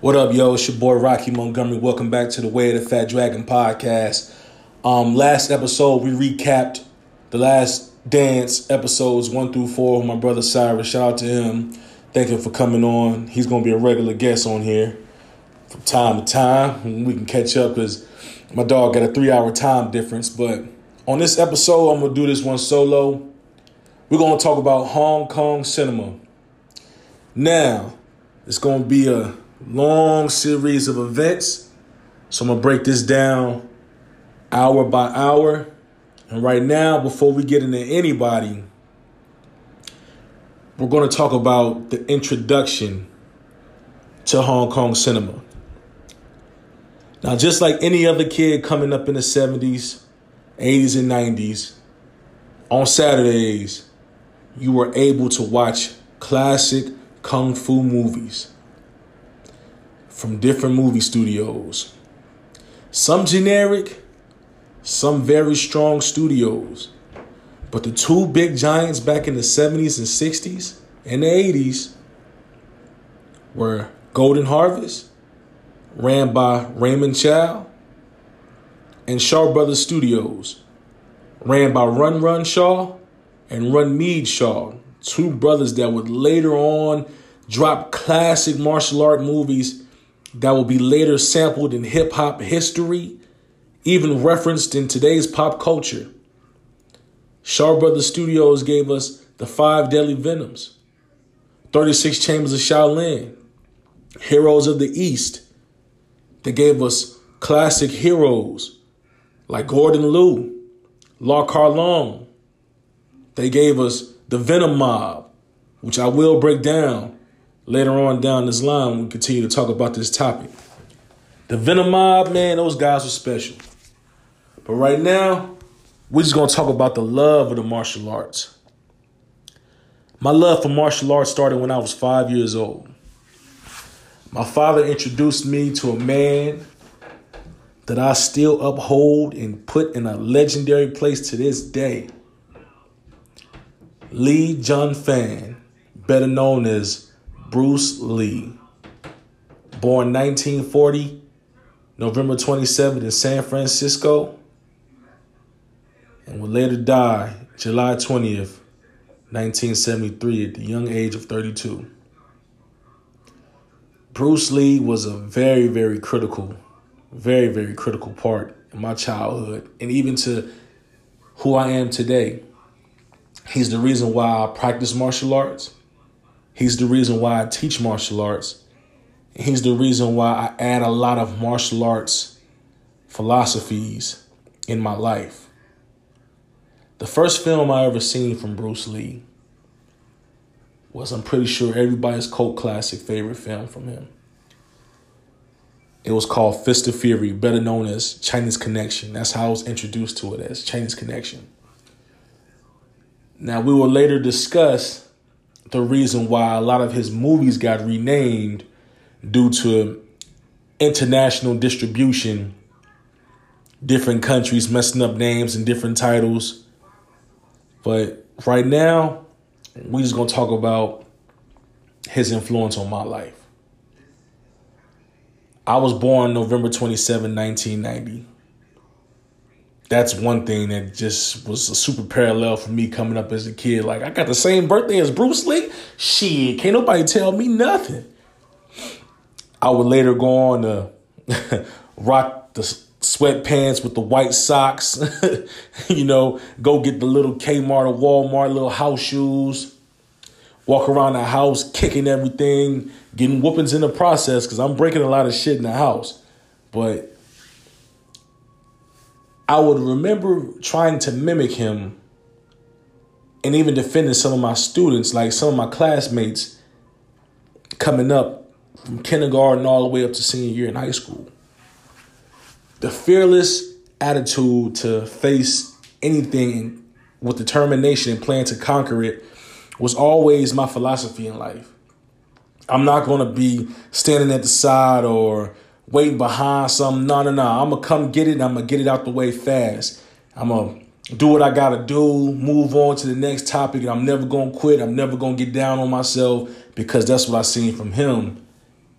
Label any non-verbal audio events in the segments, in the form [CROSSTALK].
What up, yo? It's your boy Rocky Montgomery. Welcome back to the Way of the Fat Dragon podcast. Um, last episode we recapped the last dance episodes one through four with my brother Cyrus. Shout out to him. Thank him for coming on. He's gonna be a regular guest on here from time to time. We can catch up because my dog got a three hour time difference. But on this episode, I'm gonna do this one solo. We're gonna talk about Hong Kong cinema. Now, it's gonna be a long series of events. So I'm gonna break this down hour by hour. And right now, before we get into anybody, we're gonna talk about the introduction to Hong Kong cinema. Now, just like any other kid coming up in the 70s, 80s, and 90s, on Saturdays, you were able to watch classic kung fu movies from different movie studios. Some generic, some very strong studios. But the two big giants back in the 70s and 60s and the 80s were Golden Harvest, ran by Raymond Chow, and Shaw Brothers Studios, ran by Run Run Shaw and Runme Shaw, two brothers that would later on drop classic martial art movies that will be later sampled in hip hop history, even referenced in today's pop culture. Shaw Brothers Studios gave us The Five Deadly Venoms, 36 Chambers of Shaolin, Heroes of the East. They gave us classic heroes like Gordon Liu, Lau Kar-leung. They gave us The Venom Mob, which I will break down later on down this line, we continue to talk about this topic. The Venom Mob, man, those guys were special. But right now, we're just gonna talk about the love of the martial arts. My love for martial arts started when I was five years old. My father introduced me to a man that I still uphold and put in a legendary place to this day. Lee Jun Fan, better known as Bruce Lee. Born 1940, November 27th in San Francisco, and would later die July 20th, 1973, at the young age of 32. Bruce Lee was a very, very critical, very, very critical part in my childhood and even to who I am today. He's the reason why I practice martial arts. He's the reason why I teach martial arts. He's the reason why I add a lot of martial arts philosophies in my life. The first film I ever seen from Bruce Lee was, I'm pretty sure, everybody's cult classic favorite film from him. It was called Fist of Fury, better known as Chinese Connection. That's how I was introduced to it as Chinese Connection. Now, we will later discuss the reason why a lot of his movies got renamed due to international distribution, different countries messing up names and different titles. But right now, we just gonna talk about his influence on my life. I was born November 27, 1990 that's one thing that just was a super parallel for me coming up as a kid. Like I got the same birthday as Bruce Lee. Shit, can't nobody tell me nothing. I would later go on to [LAUGHS] rock the sweatpants with the white socks. [LAUGHS] you know, go get the little Kmart or Walmart little house shoes. Walk around the house kicking everything, getting whoopings in the process because I'm breaking a lot of shit in the house. But I would remember trying to mimic him and even defending some of my students, like some of my classmates coming up from kindergarten all the way up to senior year in high school. The fearless attitude to face anything with determination and plan to conquer it was always my philosophy in life. I'm not going to be standing at the side or waiting behind something. No, no, no. I'm gonna come get it. and I'm gonna get it out the way fast. I'm gonna do what I gotta do, move on to the next topic, and I'm never gonna quit. I'm never gonna get down on myself because that's what I seen from him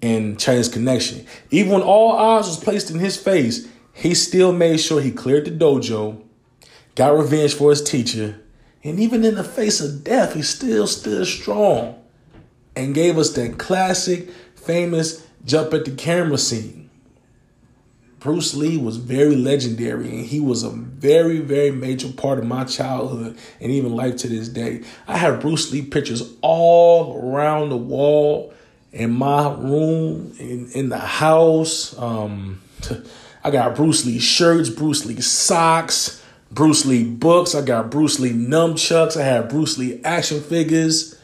in Chinese Connection. Even when all odds was placed in his face, he still made sure he cleared the dojo, got revenge for his teacher, and even in the face of death, he still stood strong and gave us that classic, famous jump at the camera scene. Bruce Lee was very legendary and he was a very, very major part of my childhood and even life to this day. I have Bruce Lee pictures all around the wall in my room, in, in the house. Um, [LAUGHS] I got Bruce Lee shirts, Bruce Lee socks, Bruce Lee books. I got Bruce Lee nunchucks. I have Bruce Lee action figures.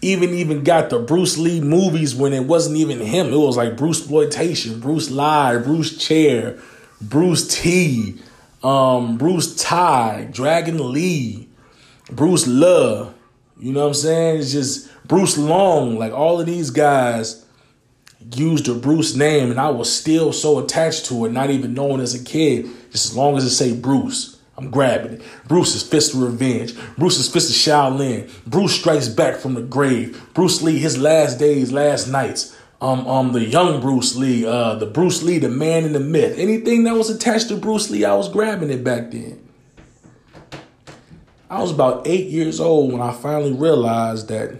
Even even got the Bruce Lee movies when it wasn't even him. It was like Bruce exploitation, Bruce Lie, Bruce Chair, Bruce T, um, Bruce Ty, Dragon Lee, Bruce Love. You know what I'm saying? It's just Bruce Long. Like all of these guys used the Bruce name, and I was still so attached to it, not even knowing as a kid. Just as long as it say Bruce. I'm grabbing it. Bruce's Fist of Revenge. Bruce's Fist of Shaolin. Bruce Strikes Back from the Grave. Bruce Lee, his last days, last nights. Um, um, the young Bruce Lee, uh, the Bruce Lee, the man in the myth. Anything that was attached to Bruce Lee, I was grabbing it back then. I was about eight years old when I finally realized that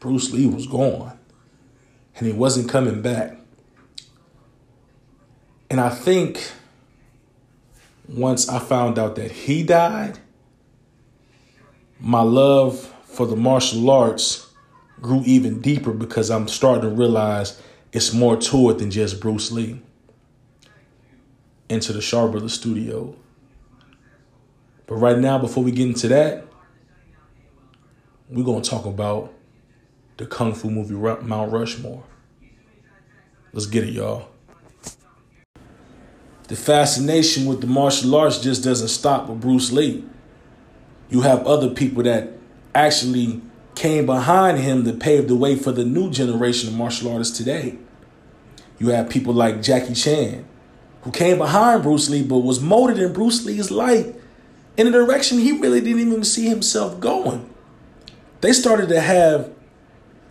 Bruce Lee was gone and he wasn't coming back. And I think once I found out that he died, my love for the martial arts grew even deeper because I'm starting to realize it's more to it than just Bruce Lee. Into the Shaw Brothers studio. But right now, before we get into that, we're going to talk about the Kung Fu movie Mount Rushmore. Let's get it, y'all the fascination with the martial arts just doesn't stop with Bruce Lee. You have other people that actually came behind him to pave the way for the new generation of martial artists today. You have people like Jackie Chan, who came behind Bruce Lee but was molded in Bruce Lee's light in a direction he really didn't even see himself going. They started to have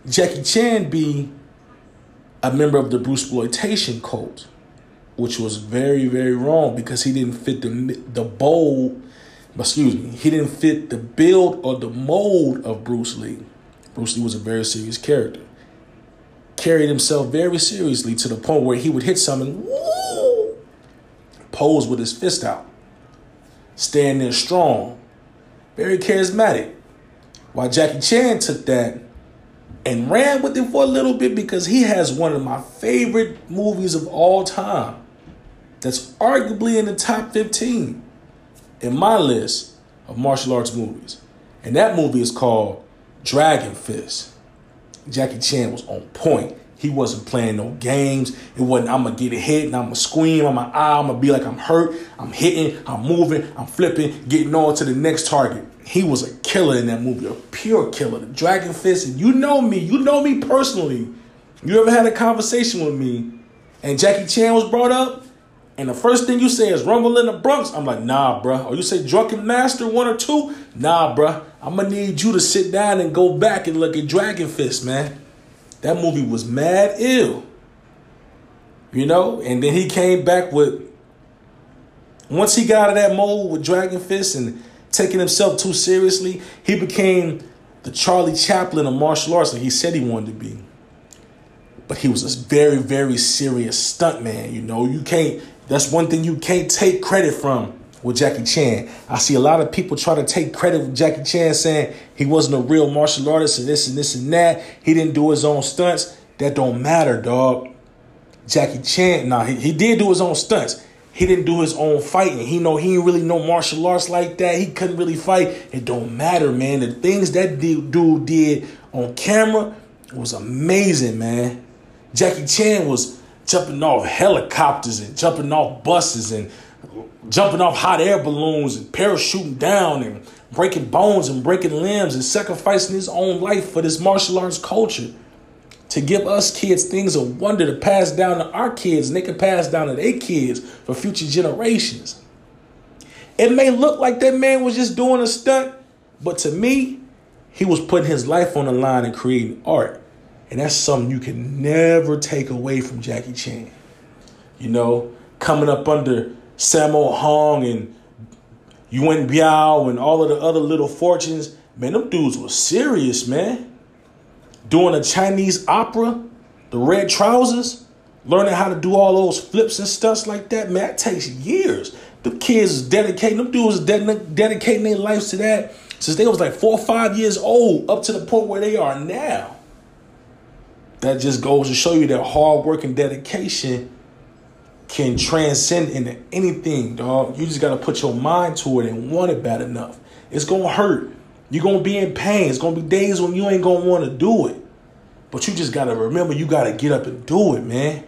Jackie Chan be a member of the Bruce exploitation cult which was very very wrong because he didn't fit the the bold excuse me he didn't fit the build or the mold of Bruce Lee. Bruce Lee was a very serious character. Carried himself very seriously to the point where he would hit something, woo, pose with his fist out, stand there strong, very charismatic. While Jackie Chan took that and ran with it for a little bit because he has one of my favorite movies of all time that's arguably in the top 15 in my list of martial arts movies. And that movie is called Dragon Fist. Jackie Chan was on point. He wasn't playing no games. It wasn't, I'm gonna get a hit and I'm gonna scream, I'm gonna, I'm gonna be like I'm hurt, I'm hitting, I'm moving, I'm flipping, getting on to the next target. He was a killer in that movie, a pure killer. The Dragon Fist, and you know me, you know me personally. You ever had a conversation with me and Jackie Chan was brought up? And the first thing you say is Rumble in the Bronx, I'm like, nah, bruh. Or you say Drunken Master one or two, nah, bruh. I'm gonna need you to sit down and go back and look at Dragon Fist, man. That movie was mad ill. You know, and then he came back with once he got out of that mold with Dragon Fist and taking himself too seriously, he became the Charlie Chaplin of martial arts like he said he wanted to be. But he was a very, very serious stunt man. You know, you can't that's one thing you can't take credit from with Jackie Chan. I see a lot of people try to take credit with Jackie Chan saying he wasn't a real martial artist and this and this and that. He didn't do his own stunts. That don't matter, dog. Jackie Chan, nah, he, he did do his own stunts. He didn't do his own fighting. He know he didn't really know martial arts like that. He couldn't really fight. It don't matter, man. The things that dude did on camera was amazing, man. Jackie Chan was jumping off helicopters and jumping off buses and jumping off hot air balloons and parachuting down and breaking bones and breaking limbs and sacrificing his own life for this martial arts culture to give us kids things of wonder to pass down to our kids and they can pass down to their kids for future generations. It may look like that man was just doing a stunt, but to me, he was putting his life on the line and creating art. And that's something you can never take away from Jackie Chan. You know, coming up under Sammo Hung and Yuen Biao and all of the other little fortunes, man, them dudes were serious, man. Doing a Chinese opera, the red trousers, learning how to do all those flips and stunts like that, man, that takes years. The kids is dedicating, them dudes ded- dedicating their lives to that since they was like four or five years old up to the point where they are now. That just goes to show you that hard work and dedication can transcend into anything, dog. You just gotta put your mind to it and want it bad enough. It's gonna hurt. You're gonna be in pain. It's gonna be days when you ain't gonna wanna do it. But you just gotta remember you gotta get up and do it, man.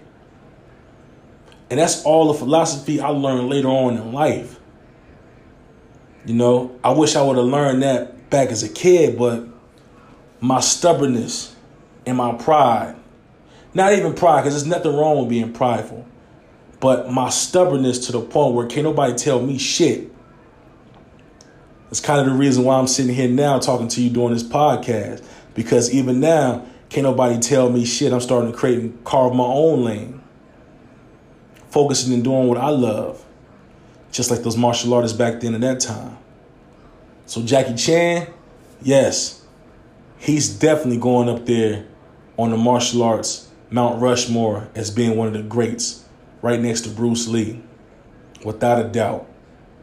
And that's all the philosophy I learned later on in life. You know, I wish I would have learned that back as a kid, but my stubbornness and my pride, not even pride, because there's nothing wrong with being prideful, but my stubbornness to the point where can't nobody tell me shit. It's kind of the reason why I'm sitting here now talking to you doing this podcast. Because even now, can't nobody tell me shit. I'm starting to create and carve my own lane focusing and doing what I love, just like those martial artists back then at that time. So Jackie Chan, yes, he's definitely going up there on the martial arts Mount Rushmore as being one of the greats, right next to Bruce Lee, without a doubt.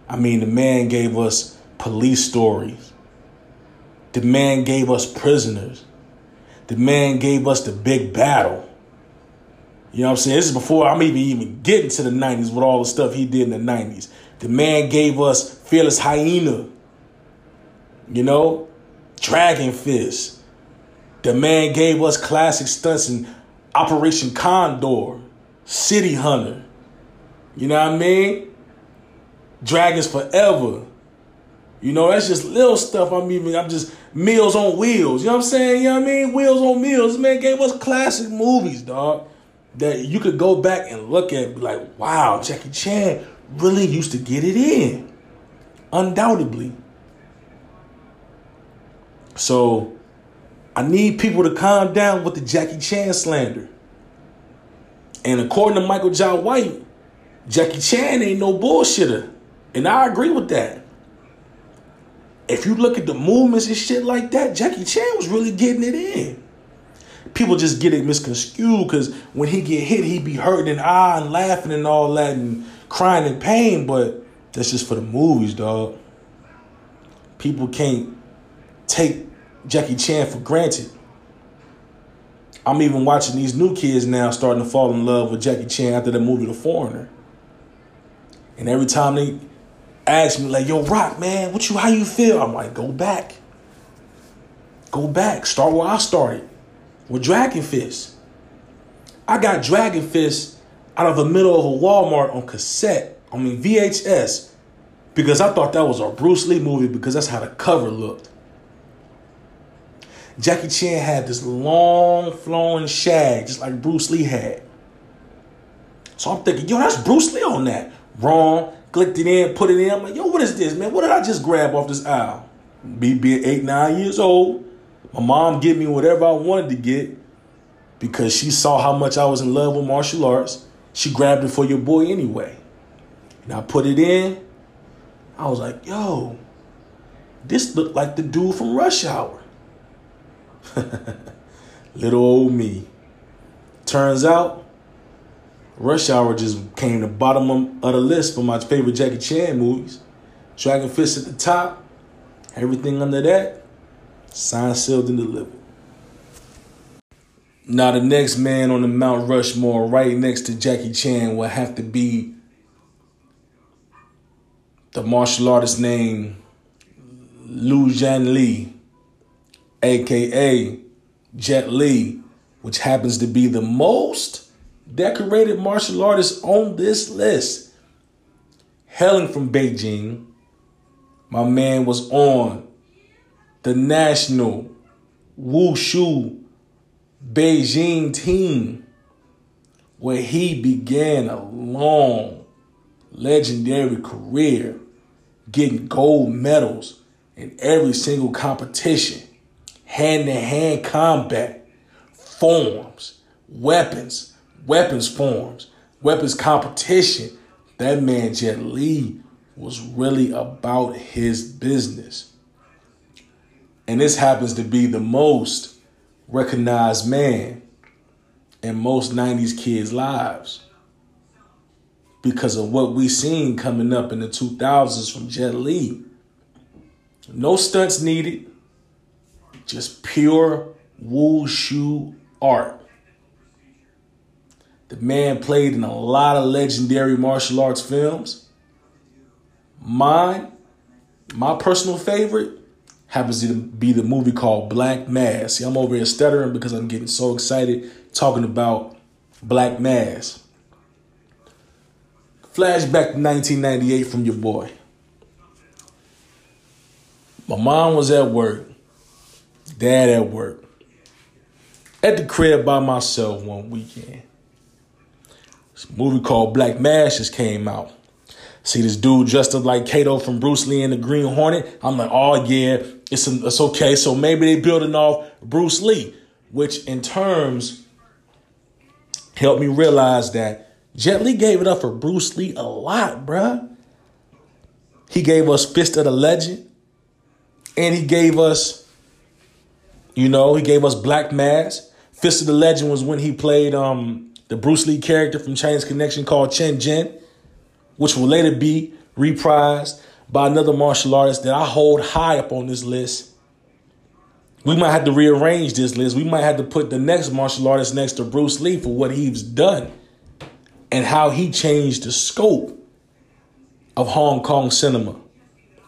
I mean, the man gave us police stories. The man gave us prisoners. The man gave us the big battle. You know what I'm saying? This is before I'm even even getting to the 90s with all the stuff he did in the 90s. The man gave us Fearless Hyena. You know? Dragon Fist. The man gave us classic stunts in Operation Condor, City Hunter. You know what I mean? Dragons Forever. You know, that's just little stuff. I'm even, I'm just meals on wheels. You know what I'm saying? You know what I mean? Wheels on meals. This man gave us classic movies, dog that you could go back and look at be like, wow, Jackie Chan really used to get it in. Undoubtedly. So I need people to calm down with the Jackie Chan slander. And according to Michael Jai White, Jackie Chan ain't no bullshitter. And I agree with that. If you look at the movements and shit like that, Jackie Chan was really getting it in people just get it misconstrued because when he get hit, he be hurting and ah and laughing and all that and crying in pain. But that's just for the movies, dog. People can't take Jackie Chan for granted. I'm even watching these new kids now starting to fall in love with Jackie Chan after the movie The Foreigner. And every time they ask me, like, yo, Rock, man, what you how you feel? I'm like, go back. Go back. Start where I started with Dragon Fist. I got Dragon Fist out of the middle of a Walmart on cassette, I mean VHS, because I thought that was a Bruce Lee movie because that's how the cover looked. Jackie Chan had this long flowing shag, just like Bruce Lee had. So I'm thinking, yo, that's Bruce Lee on that. Wrong. Clicked it in, put it in. I'm like, yo, what is this, man? What did I just grab off this aisle? Me being eight, nine years old, my mom gave me whatever I wanted to get because she saw how much I was in love with martial arts. She grabbed it for your boy anyway. And I put it in. I was like, yo, this looked like the dude from Rush Hour. [LAUGHS] Little old me. Turns out, Rush Hour just came to bottom of the list for my favorite Jackie Chan movies. Dragon Fist at the top. Everything under that Signed, sealed, and delivered. Now, the next man on the Mount Rushmore, right next to Jackie Chan, will have to be the martial artist named Liu Jian Li, aka Jet Li, which happens to be the most decorated martial artist on this list. Hailing from Beijing, my man was on the national wushu Beijing team, where he began a long, legendary career, getting gold medals in every single competition, hand to hand combat, forms, weapons, weapons forms, weapons competition. That man, Jet Li, was really about his business. And this happens to be the most recognized man in most 90s kids' lives because of what we seen coming up in the 2000s from Jet Li. No stunts needed, just pure wushu art. The man played in a lot of legendary martial arts films. Mine, my personal favorite, happens to be the movie called Black Mask. See, I'm over here stuttering because I'm getting so excited talking about Black Mask. Flashback to 1998 from your boy. My mom was at work, dad at work, at the crib by myself one weekend. This movie called Black Mask just came out. See this dude dressed up like Kato from Bruce Lee and the Green Hornet. I'm like, oh yeah, it's it's okay. So maybe they building off Bruce Lee, which in terms helped me realize that Jet Li gave it up for Bruce Lee a lot, bruh. He gave us Fist of the Legend, and he gave us, you know, he gave us Black Mask. Fist of the Legend was when he played um the Bruce Lee character from Chinese Connection called Chen Zhen, which will later be reprised by another martial artist that I hold high up on this list. We might have to rearrange this list. We might have to put the next martial artist next to Bruce Lee for what he's done and how he changed the scope of Hong Kong cinema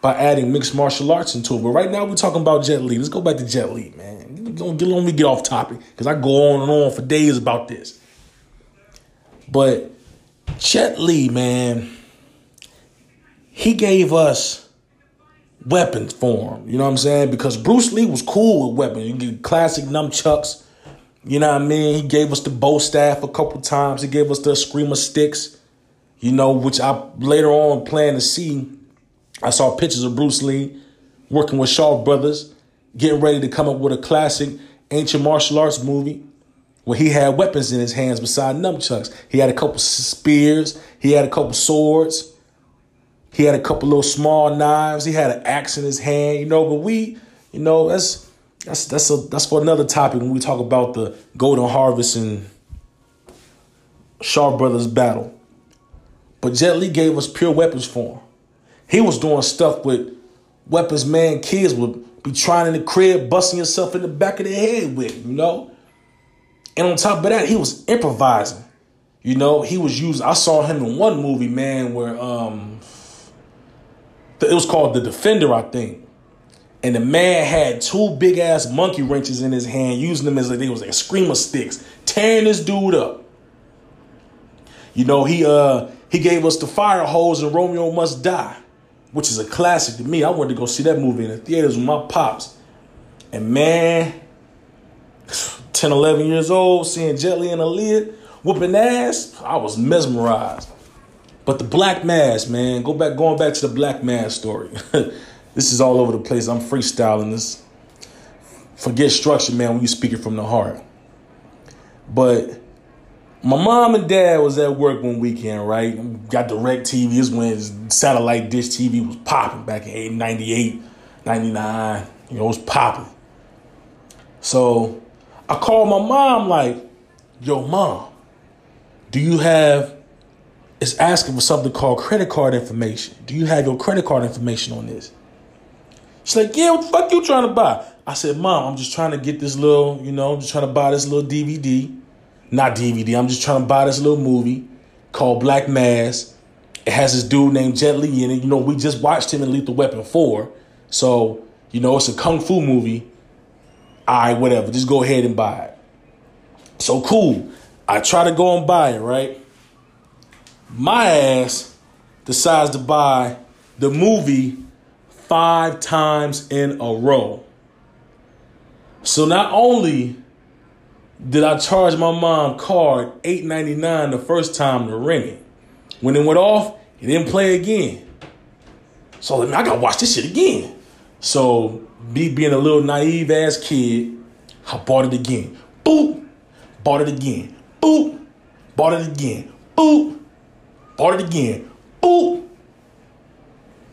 by adding mixed martial arts into it. But right now we're talking about Jet Li. Let's go back to Jet Li, man. Don't get let me get off topic because I go on and on for days about this. But Jet Li, man, he gave us weapons for him. You know what I'm saying? Because Bruce Lee was cool with weapons. You get classic nunchucks you know what I mean? He gave us the bow staff a couple times. He gave us the escrima sticks, you know, which I later on plan to see. I saw pictures of Bruce Lee working with Shaw Brothers, getting ready to come up with a classic ancient martial arts movie where he had weapons in his hands beside nunchucks. He had a couple spears, he had a couple swords, he had a couple little small knives, he had an axe in his hand, you know, but we, you know, that's that's that's a that's for another topic when we talk about the Golden Harvest and Shaw Brothers battle. But Jet Li gave us pure weapons for him. He was doing stuff with weapons, man. Kids would be trying in the crib, busting yourself in the back of the head with, you know. And on top of that, he was improvising. You know, he was using. I saw him in one movie, man, where um, it was called The Defender, I think and the man had two big ass monkey wrenches in his hand, using them as like they was like escrima sticks, tearing this dude up. You know, he uh he gave us the fire hose and Romeo Must Die, which is a classic to me. I wanted to go see that movie in the theaters with my pops. And man, [SIGHS] 10, 11 years old, seeing Jet Li and Aaliyah whooping ass, I was mesmerized. But the Black Mask, man, go back, going back to the Black Mask story. [LAUGHS] This is all over the place. I'm freestyling this. Forget structure, man, when you speak it from the heart. But my mom and dad was at work one weekend, right? Got DirecTV. This is when satellite dish TV was popping back in 98, 99. You know, it was popping. So I called my mom like, yo, mom, do you have, it's asking for something called credit card information. Do you have your credit card information on this? She's like, yeah, what the fuck you trying to buy? I said, Mom, I'm just trying to get this little, you know, I'm just trying to buy this little DVD. Not DVD, I'm just trying to buy this little movie called Black Mask. It has this dude named Jet Li in it. You know, we just watched him in Lethal Weapon 4. So, you know, it's a kung fu movie. All right, whatever. Just go ahead and buy it. So cool. I try to go and buy it, right? My ass decides to buy the movie five times in a row. So not only did I charge my mom card eight ninety nine the first time to rent it, when it went off, it didn't play again. So I gotta watch this shit again. So me being a little naive ass kid, I bought it again. Boop, bought it again. Boop, bought it again. Boop, bought it again. Boop.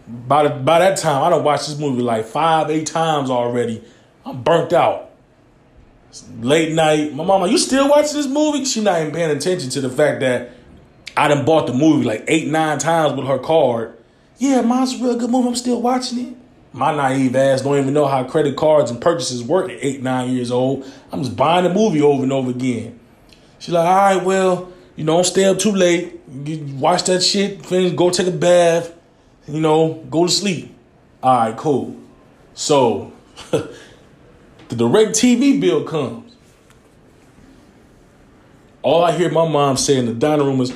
By, the, by that time, I don't watch this movie like five, eight times already. I'm burnt out. Late night. My mama, you still watching this movie? She not even paying attention to the fact that I done bought the movie like eight, nine times with her card. Yeah, mine's a real good movie. I'm still watching it. My naive ass don't even know how credit cards and purchases work at eight, nine years old. I'm just buying the movie over and over again. She's like, all right, well, you know, don't stay up too late. You watch that shit, finish, go take a bath, you know, go to sleep. All right, cool. So [LAUGHS] the direct TV bill comes. All I hear my mom say in the dining room is,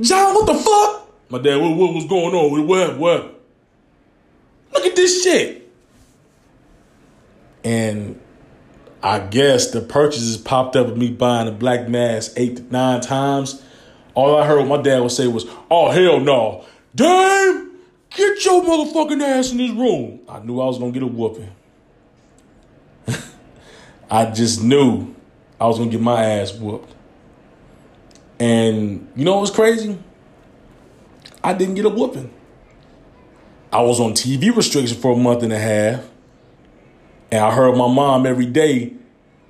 John, what the fuck? My dad, what, what was going on? What, what? Look at this shit. And I guess the purchases popped up with me buying a Black Mask eight to nine times. All I heard my dad would say was, oh, hell no. Dame, get your motherfucking ass in this room. I knew I was going to get a whooping. I just knew I was to get my ass whooped. And you know what was crazy? I didn't get a whooping. I was on TV restriction for a month and a half. And I heard my mom every day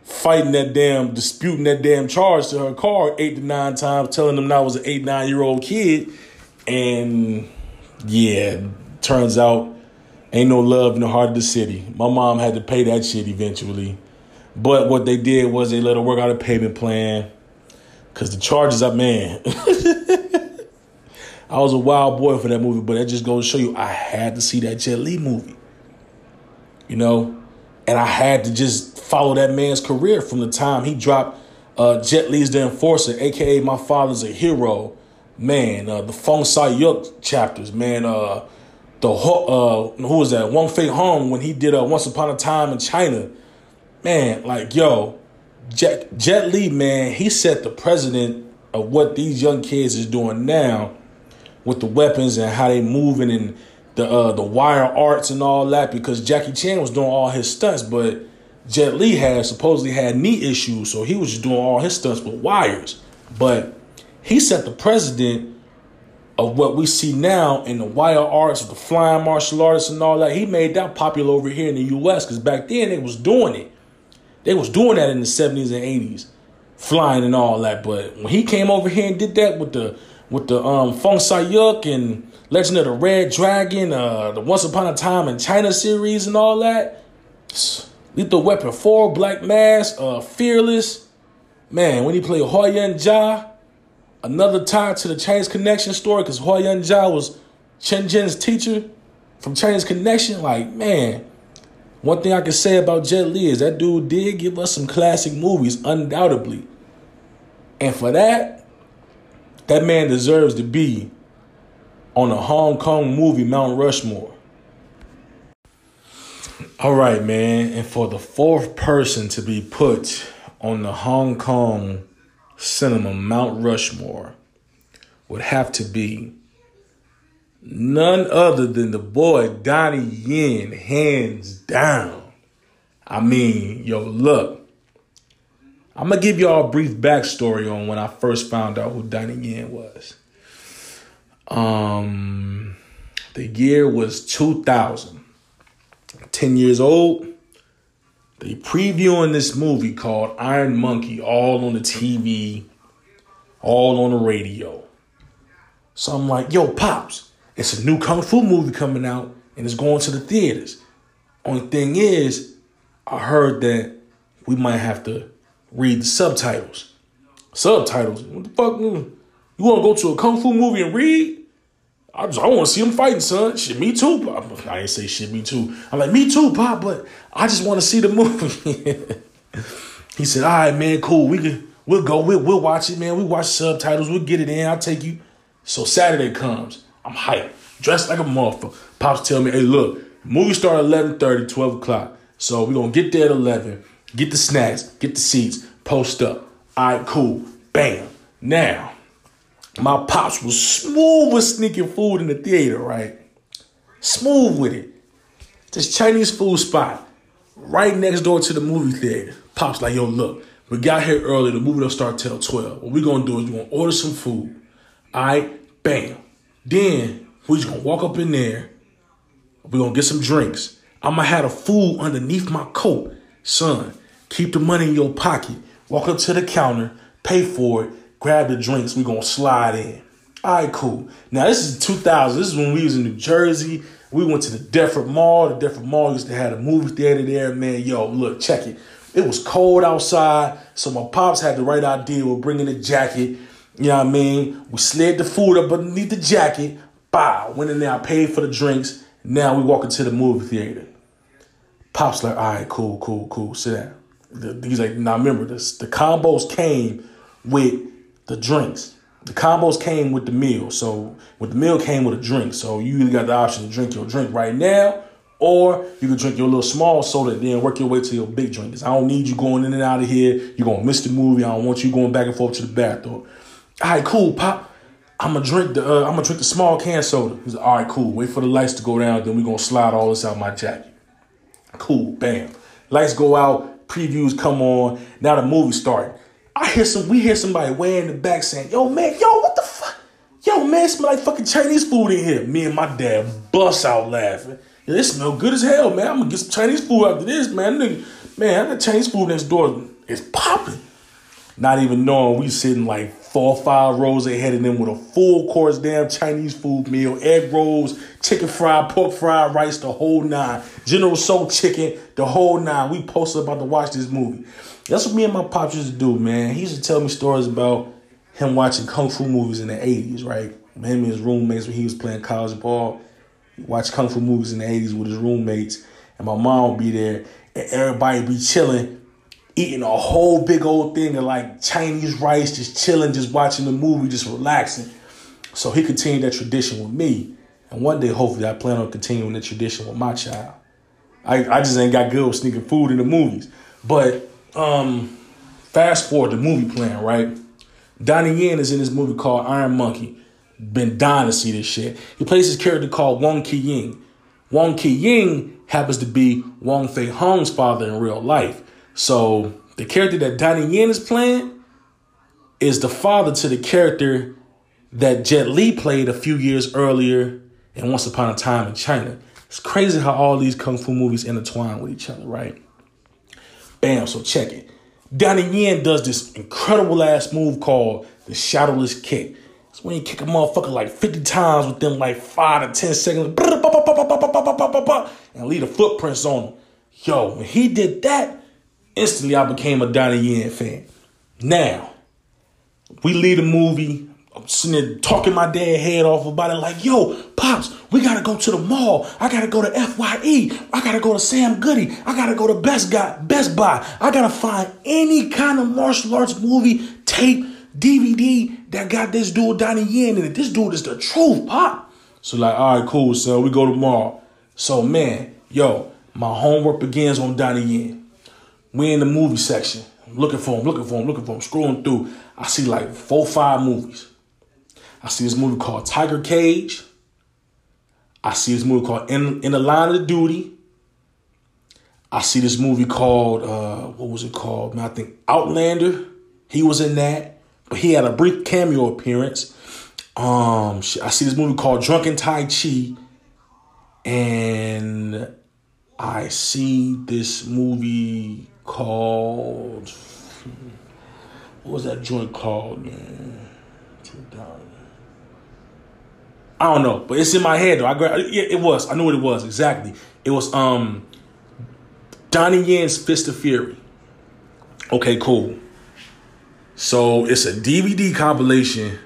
fighting that damn, disputing that damn charge to her car eight to nine times, telling them I was an eight, nine year old kid. And yeah, turns out ain't no love in the heart of the city. My mom had to pay that shit eventually. But what they did was they let her work out a payment plan. Cause the charges up, man. [LAUGHS] I was a wild boy for that movie, but that just goes to show you I had to see that Jet Li movie. You know? And I had to just follow that man's career from the time he dropped uh, Jet Li's The Enforcer, aka My Father's a Hero. Man, uh, the Fong Sai Yuk chapters, man. Uh, the uh, who was that? Wong Fei Hung when he did uh, Once Upon a Time in China. Man, like yo, Jet, Jet Li, man, he set the president of what these young kids is doing now with the weapons and how they moving and the uh, the wire arts and all that because Jackie Chan was doing all his stunts, but Jet Li had supposedly had knee issues, so he was just doing all his stunts with wires. But he set the precedent of what we see now in the wire arts, the flying martial artists and all that. He made that popular over here in the U.S. because back then they was doing it. They was doing that in the 70s and 80s, flying and all that. But when he came over here and did that with the with the um, Fong Sai Yuk and Legend of the Red Dragon, uh, the Once Upon a Time in China series and all that. Lethal Weapon 4, Black Mask, uh, Fearless. Man, when he played Huo Yuanjia, another tie to the Chinese Connection story, because Huo Yuanjia was Chen Zhen's teacher from Chinese Connection. Like, man, one thing I can say about Jet Li is that dude did give us some classic movies, undoubtedly. And for that, that man deserves to be on a Hong Kong movie Mount Rushmore. All right, man. And for the fourth person to be put on the Hong Kong cinema Mount Rushmore would have to be none other than the boy Donnie Yen, hands down. I mean, yo, look. I'm gonna give y'all a brief backstory on when I first found out who Donnie Yen was. Um, the year was 2000. 10 years old. They previewing this movie called Iron Monkey, all on the TV, all on the radio. So I'm like, yo, Pops, it's a new Kung Fu movie coming out and it's going to the theaters. Only thing is, I heard that we might have to read the subtitles. Subtitles? What the fuck? You want to go to a Kung Fu movie and read? I, just, I want to see him fighting, son. Shit, me too. Pop. I ain't say shit, me too. I'm like, me too, Pop, but I just want to see the movie. [LAUGHS] he said, all right, man, cool. We can, we'll go. We'll, we'll watch it, man. We watch subtitles. We'll get it in. I'll take you. So Saturday comes. I'm hyped. Dressed like a motherfucker. Pops tell me, hey, look, movie start at 11.30, 12 o'clock. So we're going to get there at 11. Get the snacks. Get the seats. Post up. All right, cool. Bam. Now, my pops was smooth with sneaking food in the theater, right? Smooth with it. This Chinese food spot right next door to the movie theater. Pops like, yo, look, We got here early. The movie don't start till 12. What we gonna do is we gonna order some food. All right, bam. Then we just gonna walk up in there. we gonna get some drinks. I'm gonna have a food underneath my coat. Son, keep the money in your pocket. Walk up to the counter, pay for it, grab the drinks. we gonna slide in. All right, cool. Now, this is 2000. This is when we was in New Jersey. We went to the Deptford Mall. The Deptford Mall used to have a movie theater there, man. Yo, look, check it. It was cold outside, so my pops had the right idea with bringing a jacket. You know what I mean? We slid the food up underneath the jacket. Bow. Went in there, I paid for the drinks. Now we walk into the movie theater. Pops like, all right, cool, cool, cool. Sit down. He's like, now remember this. The combos came with the drinks. The combos came with the meal. So with the meal came with a drink. So you either got the option to drink your drink right now or you can drink your little small soda and then work your way to your big drink. I don't need you going in and out of here. You're gonna miss the movie. I don't want you going back and forth to the bathroom. All right, cool, pop. I'm gonna drink the uh, I'm gonna drink the small can soda. He's like, all right, cool. Wait for the lights to go down, then we're gonna slide all this out my jacket. Cool, bam. Lights go out, previews come on. Now the movie starting. I hear some we hear somebody way in the back saying, yo man, yo, what the fuck? Yo, man, smell like fucking Chinese food in here. Me and my dad bust out laughing. Yeah, it smell good as hell, man. I'm gonna get some Chinese food after this, man. Nigga, man, that Chinese food next door is popping. Not even knowing we sitting like four or five rows ahead of them with a full course damn Chinese food meal, egg rolls, chicken fried, pork fried rice, the whole nine. General Tso chicken, the whole nine. We posted about to watch this movie. That's what me and my pops used to do, man. He used to tell me stories about him watching kung fu movies in the 80s, right? Him and his roommates when he was playing college ball watch kung fu movies in the 80s with his roommates, and my mom would be there, and everybody be chilling, eating a whole big old thing of like Chinese rice, just chilling, just watching the movie, just relaxing. So he continued that tradition with me. And one day, hopefully, I plan on continuing the tradition with my child. I, I just ain't got good with sneaking food in the movies. But um, fast forward the movie plan, right? Donnie Yen is in this movie called Iron Monkey been dying to see this shit. He plays this character called Wong Ki Ying. Wong Ki Ying happens to be Wong Fei Hung's father in real life. So the character that Donnie Yen is playing is the father to the character that Jet Li played a few years earlier in Once Upon a Time in China. It's crazy how all these kung fu movies intertwine with each other, right? Bam, so check it. Donnie Yen does this incredible ass move called the shadowless kick. So when you kick a motherfucker like 50 times within like five to 10 seconds, and leave the footprints on him. Yo, when he did that, instantly I became a Donnie Yen fan. Now, we leave the movie. I'm sitting there talking my dad head off about it, like, yo, Pops, we gotta go to the mall. I gotta go to FYE. I gotta go to Sam Goody. I gotta go to Best Guy, Best Buy. I gotta find any kind of martial arts movie, tape, DVD that got this dude Donnie Yen in it. This dude is the truth, pop. So like, all right, cool, so we go to mall. So man, yo, my homework begins on Donnie Yen. We in the movie section. I'm looking for him, looking for him, looking for him, scrolling through. I see like four, five movies. I see this movie called Tiger Cage. I see this movie called In, in the Line of Duty. I see this movie called uh, what was it called? Man, I think Outlander. He was in that. But he had a brief cameo appearance. Um, I see this movie called Drunken Tai Chi, and I see this movie called what was that joint called, man? I don't know, but it's in my head though. I yeah, it was. I knew what it was exactly. It was um Donnie Yen's Fist of Fury. Okay, cool. So it's a DVD compilation.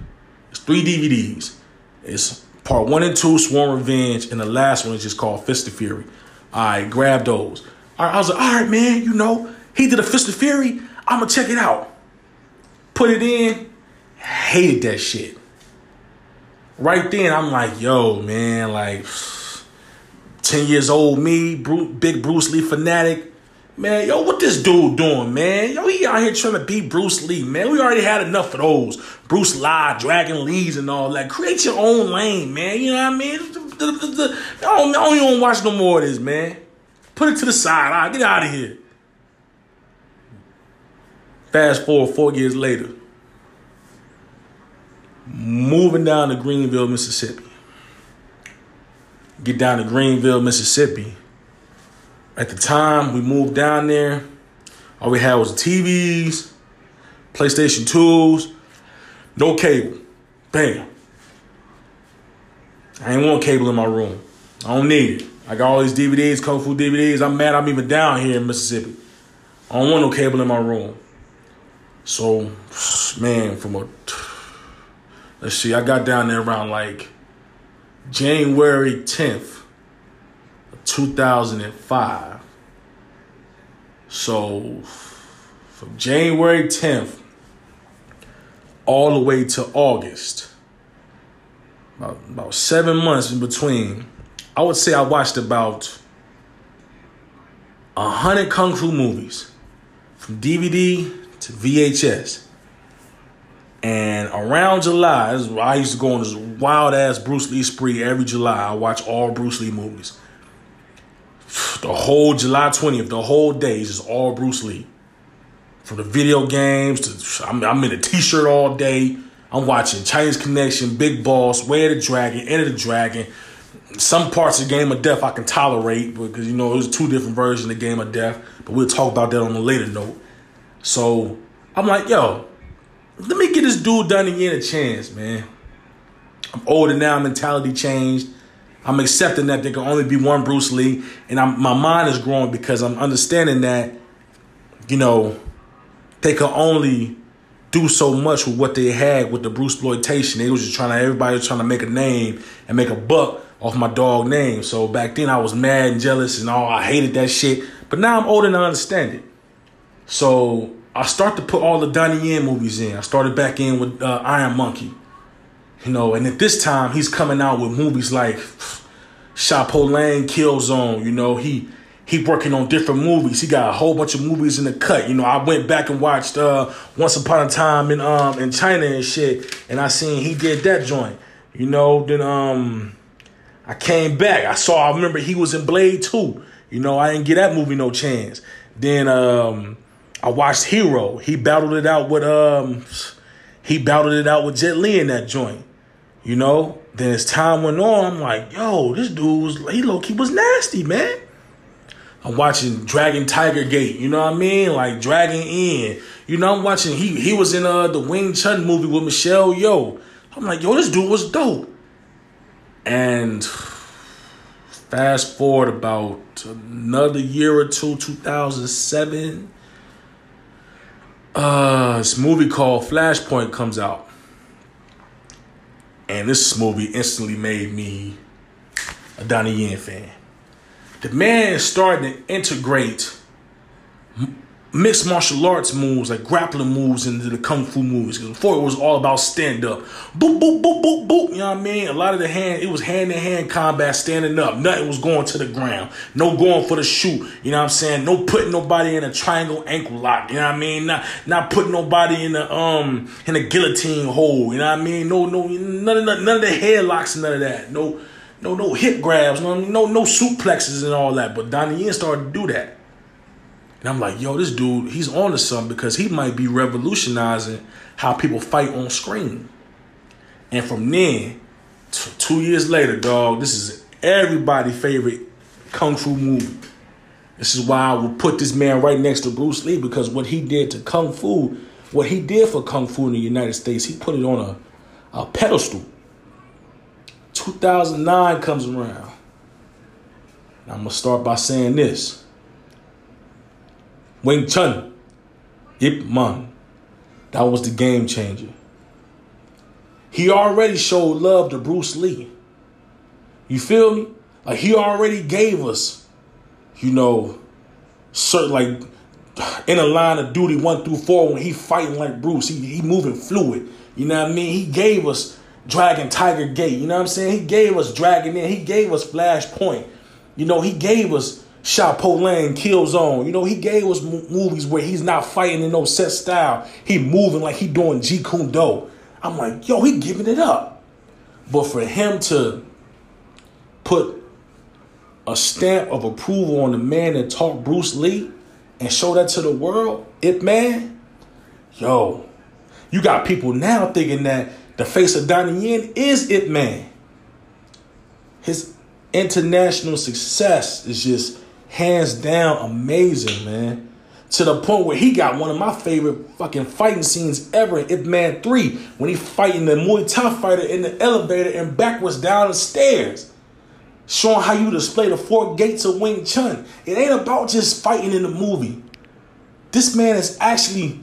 It's three DVDs. It's part one and two, Sworn Revenge, and the last one is just called Fist of Fury. I grabbed those. I was like, all right, man, you know, he did a Fist of Fury. I'm gonna check it out. Put it in. Hated that shit. Right then, I'm like, yo, man, like, 10 years old me, big Bruce Lee fanatic. Man, yo, what this dude doing, man? Yo, he out here trying to beat Bruce Lee, man. We already had enough of those. Bruce Lee, Dragon Lees, and all that. Create your own lane, man. You know what I mean? I, don't, I don't even watch no more of this, man. Put it to the side. All right, get out of here. Fast forward four years later, moving down to Greenville, Mississippi. Get down to Greenville, Mississippi. At the time we moved down there, all we had was TVs, PlayStation 2s, no cable. Bam. I ain't want cable in my room. I don't need it. I got all these DVDs, Kung Fu DVDs. I'm mad I'm even down here in Mississippi. I don't want no cable in my room. So, man, from a let's see, I got down there around like January 10th, 2005. So, from January 10th all the way to August, about, about seven months in between, I would say I watched about a hundred kung fu movies from DVD to VHS. And around July, I used to go on this wild ass Bruce Lee spree every July. I watch all Bruce Lee movies. [SIGHS] The whole July 20th, the whole day is just all Bruce Lee. From the video games to I'm, I'm in a t-shirt all day. I'm watching Chinese Connection, Big Boss, Way of the Dragon, Enter the Dragon. Some parts of Game of Death I can tolerate because you know there's two different versions of Game of Death, but we'll talk about that on a later note. So I'm like, yo, let me get this dude done again a chance, man. I'm older now, mentality changed. I'm accepting that there can only be one Bruce Lee, and I'm, my mind is growing because I'm understanding that, you know, they can only do so much with what they had with the Bruce exploitation. They was just trying to everybody was trying to make a name and make a buck off my dog name. So back then I was mad and jealous and all I hated that shit. But now I'm old and I understand it. So I start to put all the Donnie Yen movies in. I started back in with uh, Iron Monkey. You know, and at this time he's coming out with movies like Sha Po Lang, Killzone. You know, he he working on different movies. He got a whole bunch of movies in the cut. You know, I went back and watched uh, Once Upon a Time in um in China and shit, and I seen he did that joint. You know, then um I came back. I saw I remember he was in Blade 2. You know, I didn't get that movie no chance. Then um I watched Hero. He battled it out with um he battled it out with Jet Li in that joint. You know? Then as time went on, I'm like, yo, this dude was he low key was nasty, man. I'm watching Dragon Tiger Gate, you know what I mean? Like Dragon Inn. You know, I'm watching he he was in uh the Wing Chun movie with Michelle Yeoh. I'm like, yo, this dude was dope. And fast forward about another year or two, 2007 uh, this movie called Flashpoint comes out. And this movie instantly made me a Donnie Yen fan. The man is starting to integrate mixed martial arts moves, like grappling moves into the kung fu movies. Before it was all about stand up. Boop, boop, boop, boop, boop. You know what I mean? A lot of the hand, it was hand to hand combat, standing up. Nothing was going to the ground. No going for the shoot. You know what I'm saying? No putting nobody in a triangle ankle lock. You know what I mean? Not not putting nobody in the um in a guillotine hole. You know what I mean? No, no, none of the, none of the headlocks, none of that. No, no, no hip grabs, no, no, no suplexes and all that. But Donnie Yen started to do that. And I'm like, yo, this dude, he's on to something because he might be revolutionizing how people fight on screen. And from then, t- two years later, dog, this is everybody's favorite kung fu movie. This is why I would put this man right next to Bruce Lee because what he did to kung fu, what he did for kung fu in the United States, he put it on a, a pedestal. 2009 comes around. I'm gonna start by saying this. Wing Chun, Ip Man. That was the game changer. He already showed love to Bruce Lee. You feel me? Like he already gave us, you know, certain like in a line of duty one through four when he fighting like Bruce. He he moving fluid. You know what I mean? He gave us Dragon Tiger Gate. You know what I'm saying? He gave us Dragon Inn. He gave us Flashpoint. You know, he gave us Sha Po Lang, Killzone. You know, he gave us movies where he's not fighting in no set style. He moving like he doing Jeet Kune Do. I'm like, yo, he giving it up. But for him to put a stamp of approval on the man that taught Bruce Lee and show that to the world, it man, Yo, you got people now thinking that the face of Donnie Yen is Ip Man. His international success is just hands down amazing, man. To the point where he got one of my favorite fucking fighting scenes ever in Ip Man 3 when he fighting the Muay Thai fighter in the elevator and backwards down the stairs. Showing how you display the four gates of Wing Chun. It ain't about just fighting in the movie. This man is actually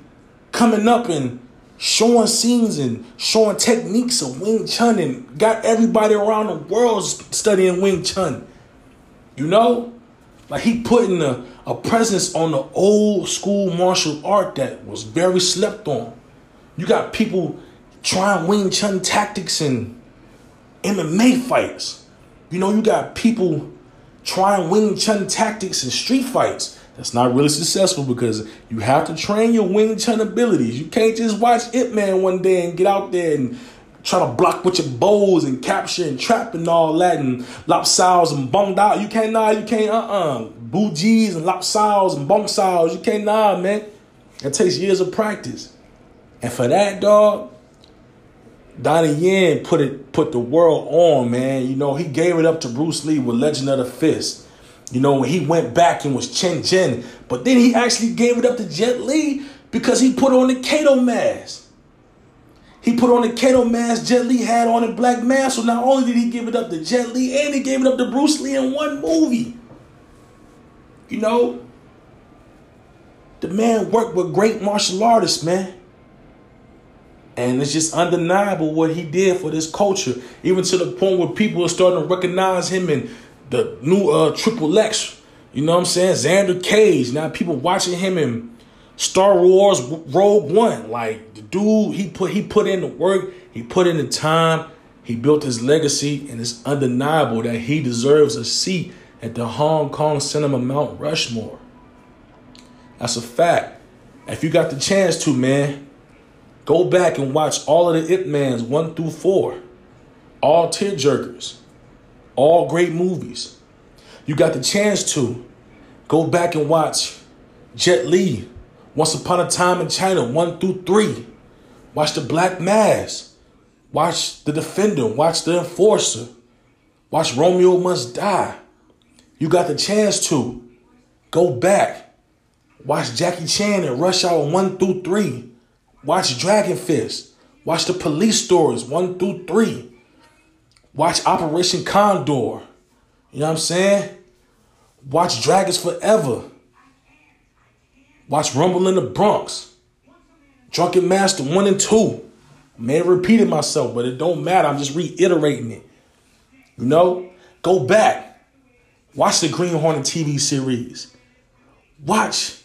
coming up and showing scenes and showing techniques of Wing Chun and got everybody around the world studying Wing Chun. You know? Like he putting a, a presence on the old school martial art that was very slept on. You got people trying Wing Chun tactics in MMA fights. You know, you got people trying Wing Chun tactics in street fights. That's not really successful because you have to train your Wing Chun abilities. You can't just watch Ip Man one day and get out there and try to block with your bows and capture and trap and all that and lop sau and bong out. You can't nah, you can't uh-uh. Boogies and lop sau and sows. You can't nah, man. It takes years of practice. And for that, dog, Donnie Yen put it put the world on, man. You know, he gave it up to Bruce Lee with Legend of the Fist. You know, when he went back and was Chen Zhen. But then he actually gave it up to Jet Li because he put on the Kato mask. He put on the Kato mask Jet Li had on a Black Mask. So not only did he give it up to Jet Li, and he gave it up to Bruce Lee in one movie. You know, the man worked with great martial artists, man. And it's just undeniable what he did for this culture, even to the point where people are starting to recognize him in the new uh, Triple X. You know what I'm saying? Xander Cage. Now people watching him in Star Wars Rogue One. Like the dude, he put he put in the work, he put in the time, he built his legacy, and it's undeniable that he deserves a seat at the Hong Kong Cinema Mount Rushmore. That's a fact. If you got the chance to, man, go back and watch all of the Ip Mans one through four. All tearjerkers. All great movies. You got the chance to go back and watch Jet Li once Upon a Time in China, 1 through 3. Watch The Black Mask. Watch The Defender. Watch The Enforcer. Watch Romeo Must Die. You got the chance to go back. Watch Jackie Chan and Rush Hour 1 through 3. Watch Dragon Fist. Watch The Police Stories 1 through 3. Watch Operation Condor. You know what I'm saying? Watch Dragons Forever. Watch Rumble in the Bronx. Drunken Master 1 and 2. I may have repeated myself, but it don't matter. I'm just reiterating it. You know? Go back. Watch the Green Hornet TV series. Watch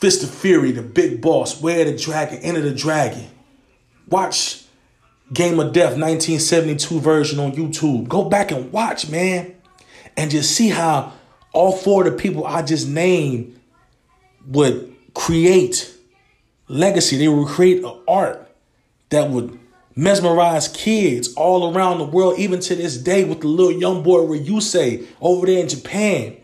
Fist of Fury, the Big Boss, Where the Dragon, Enter the Dragon. Watch Game of Death 1972 version on YouTube. Go back and watch, man. And just see how all four of the people I just named would create legacy. They would create an art that would mesmerize kids all around the world, even to this day, with the little young boy Ryusei over there in Japan,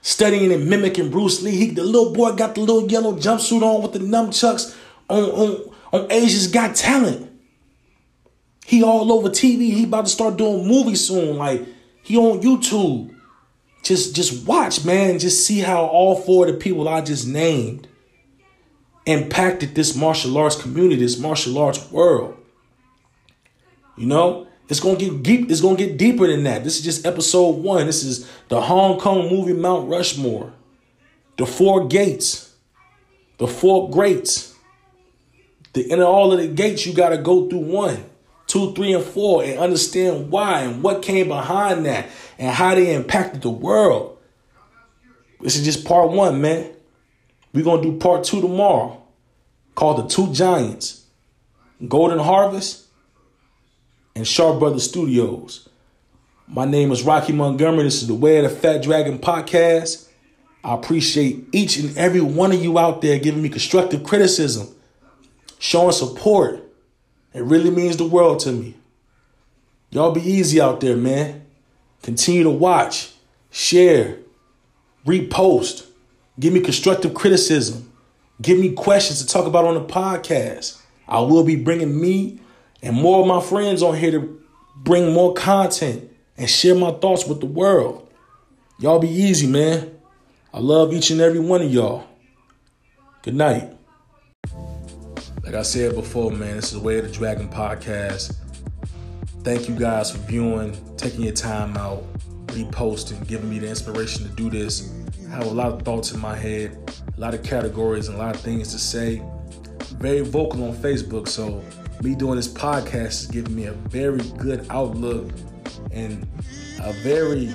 studying and mimicking Bruce Lee. He, the little boy got the little yellow jumpsuit on with the nunchucks on, on, on Asia's Got Talent. He all over TV. He about to start doing movies soon. Like he on YouTube just just watch, man. Just see how all four of the people I just named impacted this martial arts community, this martial arts world. You know, it's gonna get deep. It's gonna get deeper than that. This is just episode one. This is the Hong Kong movie Mount Rushmore, the four gates, the four greats. The in all of the gates, you got to go through one two, three, and four and understand why and what came behind that and how they impacted the world. This is just part one, man. We're going to do part two tomorrow called The Two Giants Golden Harvest and Shaw Brothers Studios. My name is Rocky Montgomery. This is the Way of the Fat Dragon podcast. I appreciate each and every one of you out there giving me constructive criticism, showing support it really means the world to me. Y'all be easy out there, man. Continue to watch, share, repost, give me constructive criticism, Give me questions to talk about on the podcast. I will be bringing me and more of my friends on here to bring more content and share my thoughts with the world. Y'all be easy, man. I love each and every one of y'all. Good night. Like I said before, man, this is the Way of the Dragon podcast. Thank you guys for viewing, taking your time out, reposting, giving me the inspiration to do this. I have a lot of thoughts in my head, a lot of categories, and a lot of things to say. Very vocal on Facebook, so me doing this podcast is giving me a very good outlook and a very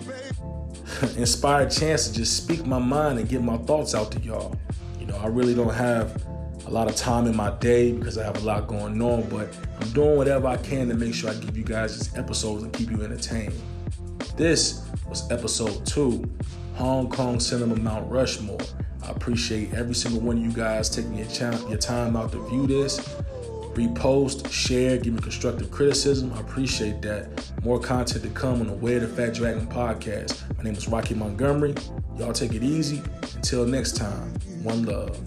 [LAUGHS] inspired chance to just speak my mind and get my thoughts out to y'all. You know, I really don't have a lot of time in my day because I have a lot going on, but I'm doing whatever I can to make sure I give you guys these episodes and keep you entertained. This was episode two, Hong Kong Cinema Mount Rushmore. I appreciate every single one of you guys taking your, your time out to view this repost, share, give me constructive criticism. I appreciate that. More content to come on the Way the Fat Dragon podcast. My name is Rocky Montgomery. Y'all take it easy. Until next time, one love.